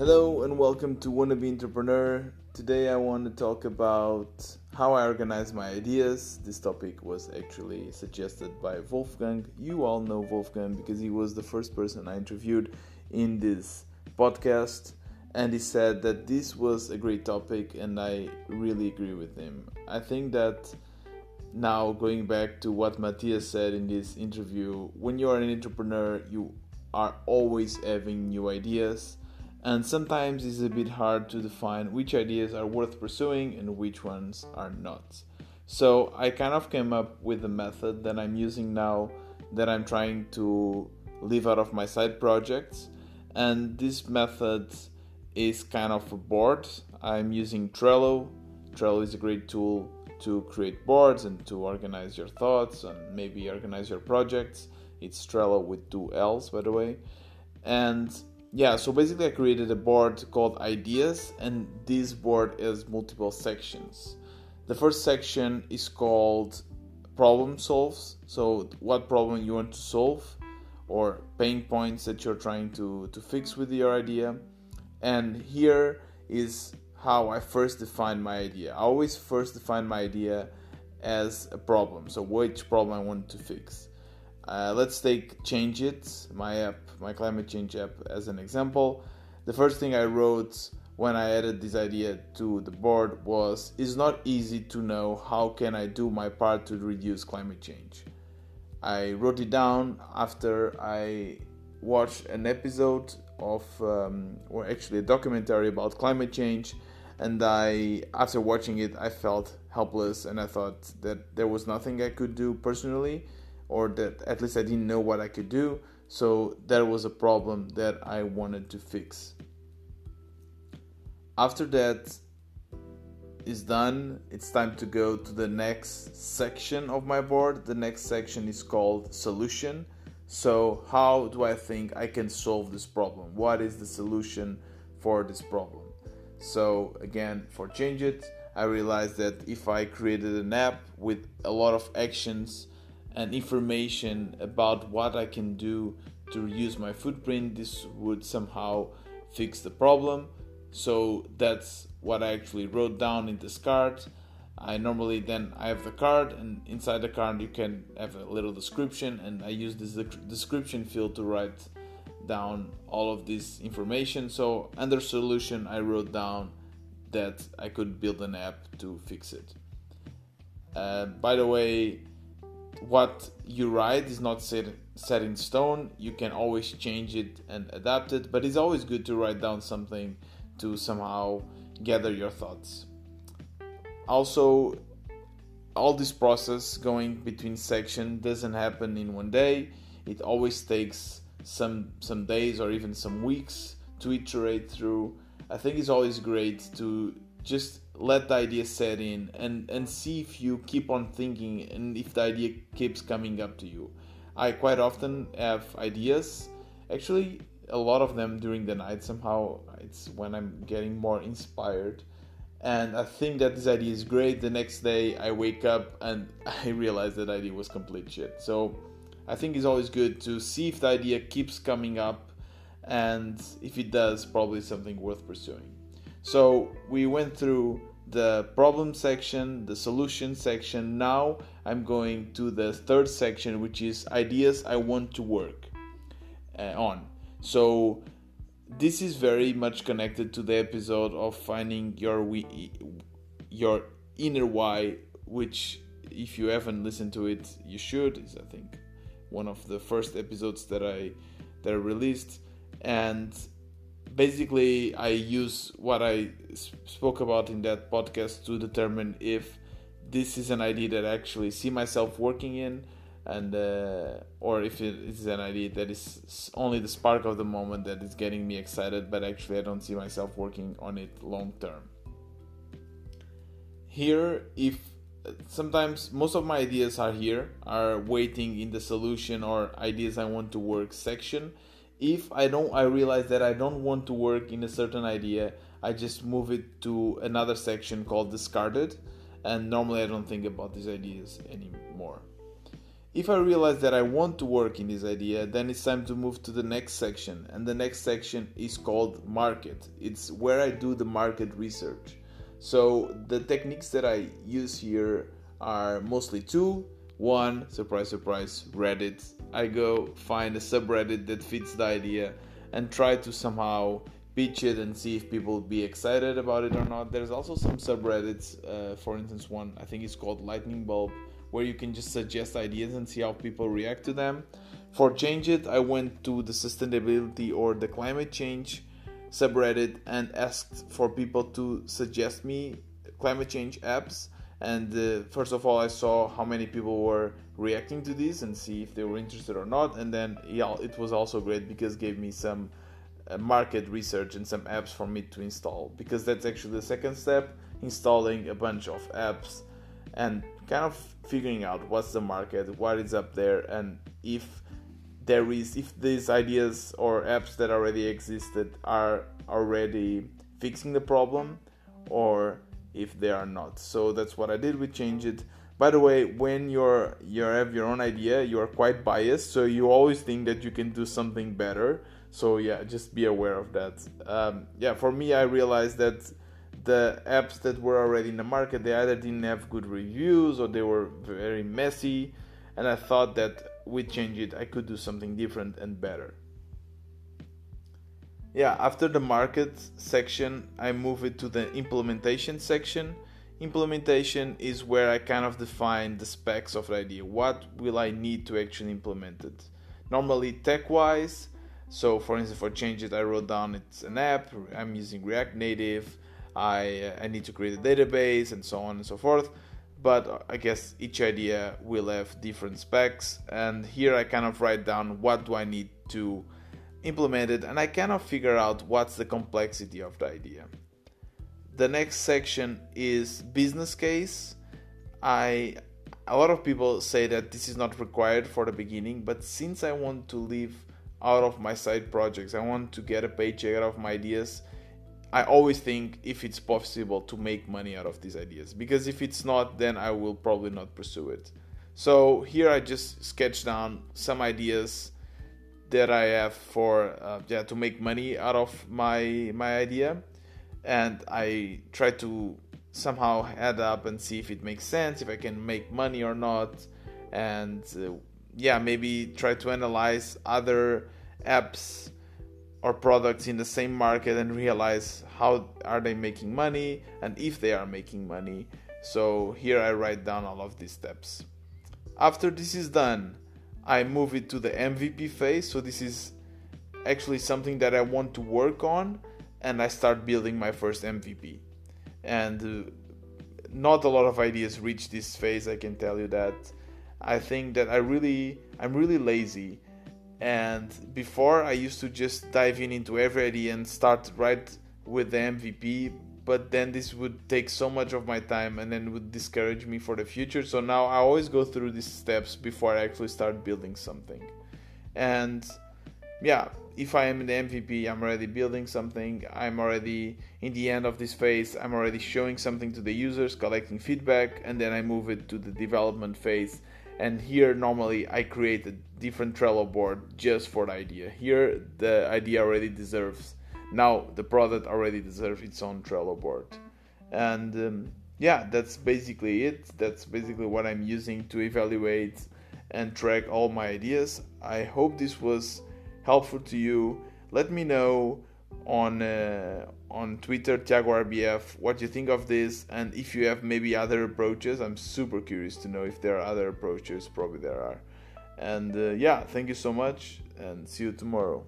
Hello and welcome to Wannabe Entrepreneur. Today I want to talk about how I organize my ideas. This topic was actually suggested by Wolfgang. You all know Wolfgang because he was the first person I interviewed in this podcast and he said that this was a great topic and I really agree with him. I think that now going back to what Matthias said in this interview, when you are an entrepreneur, you are always having new ideas and sometimes it's a bit hard to define which ideas are worth pursuing and which ones are not. So I kind of came up with a method that I'm using now that I'm trying to leave out of my side projects and this method is kind of a board. I'm using Trello. Trello is a great tool to create boards and to organize your thoughts and maybe organize your projects. It's Trello with two L's, by the way. And yeah, so basically, I created a board called Ideas, and this board has multiple sections. The first section is called Problem Solves. So, what problem you want to solve, or pain points that you're trying to, to fix with your idea. And here is how I first define my idea. I always first define my idea as a problem. So, which problem I want to fix. Uh, let's take Change It, my app, my climate change app, as an example. The first thing I wrote when I added this idea to the board was it's not easy to know how can I do my part to reduce climate change. I wrote it down after I watched an episode of um, or actually a documentary about climate change and I after watching it I felt helpless and I thought that there was nothing I could do personally or that at least I didn't know what I could do. So that was a problem that I wanted to fix. After that is done, it's time to go to the next section of my board. The next section is called solution. So, how do I think I can solve this problem? What is the solution for this problem? So, again, for Change It, I realized that if I created an app with a lot of actions and information about what I can do to reduce my footprint, this would somehow fix the problem. So that's what I actually wrote down in this card. I normally then I have the card, and inside the card you can have a little description, and I use this description field to write down all of this information. So under solution, I wrote down that I could build an app to fix it. Uh, by the way, what you write is not set, set in stone. You can always change it and adapt it, but it's always good to write down something to somehow gather your thoughts. Also, all this process going between section doesn't happen in one day. It always takes some some days or even some weeks to iterate through. I think it's always great to just let the idea set in and and see if you keep on thinking and if the idea keeps coming up to you. I quite often have ideas. Actually a lot of them during the night somehow it's when i'm getting more inspired. And i think that this idea is great. The next day i wake up and i realize that idea was complete shit. So i think it's always good to see if the idea keeps coming up and if it does probably something worth pursuing. So we went through the problem section, the solution section. Now I'm going to the third section, which is ideas I want to work uh, on. So this is very much connected to the episode of finding your we, your inner why, which if you haven't listened to it, you should. Is I think one of the first episodes that I that I released, and basically i use what i spoke about in that podcast to determine if this is an idea that I actually see myself working in and uh, or if it is an idea that is only the spark of the moment that is getting me excited but actually i don't see myself working on it long term. Here if sometimes most of my ideas are here are waiting in the solution or ideas i want to work section if I don't I realize that I don't want to work in a certain idea, I just move it to another section called discarded and normally I don't think about these ideas anymore. if I realize that I want to work in this idea, then it's time to move to the next section. And the next section is called market. It's where I do the market research. So the techniques that I use here are mostly two. One, surprise, surprise, Reddit. I go find a subreddit that fits the idea and try to somehow pitch it and see if people be excited about it or not. There's also some subreddits, uh, for instance, one I think it's called Lightning Bulb where you can just suggest ideas and see how people react to them. For Change It, I went to the sustainability or the climate change subreddit and asked for people to suggest me climate change apps. And uh, first of all, I saw how many people were reacting to this and see if they were interested or not. And then, yeah, it was also great because gave me some uh, market research and some apps for me to install. Because that's actually the second step installing a bunch of apps and kind of figuring out what's the market, what is up there, and if there is if these ideas or apps that already existed are already fixing the problem or if they are not. So that's what I did with Change It. By the way, when you're you have your own idea, you are quite biased, so you always think that you can do something better. So yeah, just be aware of that. Um, yeah, for me, I realized that the apps that were already in the market they either didn't have good reviews or they were very messy and i thought that with change it i could do something different and better yeah after the market section i move it to the implementation section implementation is where i kind of define the specs of the idea what will i need to actually implement it normally tech wise so for instance for change it i wrote down it's an app i'm using react native I, I need to create a database and so on and so forth. But I guess each idea will have different specs. And here I kind of write down what do I need to implement it, and I cannot figure out what's the complexity of the idea. The next section is business case. I a lot of people say that this is not required for the beginning, but since I want to live out of my side projects, I want to get a paycheck out of my ideas I always think if it's possible to make money out of these ideas because if it's not, then I will probably not pursue it. So here I just sketch down some ideas that I have for uh, yeah to make money out of my my idea, and I try to somehow add up and see if it makes sense, if I can make money or not, and uh, yeah maybe try to analyze other apps or products in the same market and realize how are they making money and if they are making money. So here i write down all of these steps. After this is done i move it to the mvp phase. So this is actually something that i want to work on and i start building my first mvp and uh, not a lot of ideas reach this phase i can tell you that. I think that i really i'm really lazy. And before I used to just dive in into every idea and start right with the MVP, but then this would take so much of my time and then would discourage me for the future. So now I always go through these steps before I actually start building something. And yeah, if I am in the MVP, I'm already building something. I'm already in the end of this phase. I'm already showing something to the users, collecting feedback, and then I move it to the development phase and here normally I create a different Trello board just for the idea. Here the idea already deserves now the product already deserves its own Trello board, and um, yeah, that's basically it. That's basically what I'm using to evaluate and track all my ideas. I hope this was helpful to you. Let me know on uh, on Twitter, Tiago RBF, what you think of this, and if you have maybe other approaches. I'm super curious to know if there are other approaches. Probably there are. And uh, yeah, thank you so much, and see you tomorrow.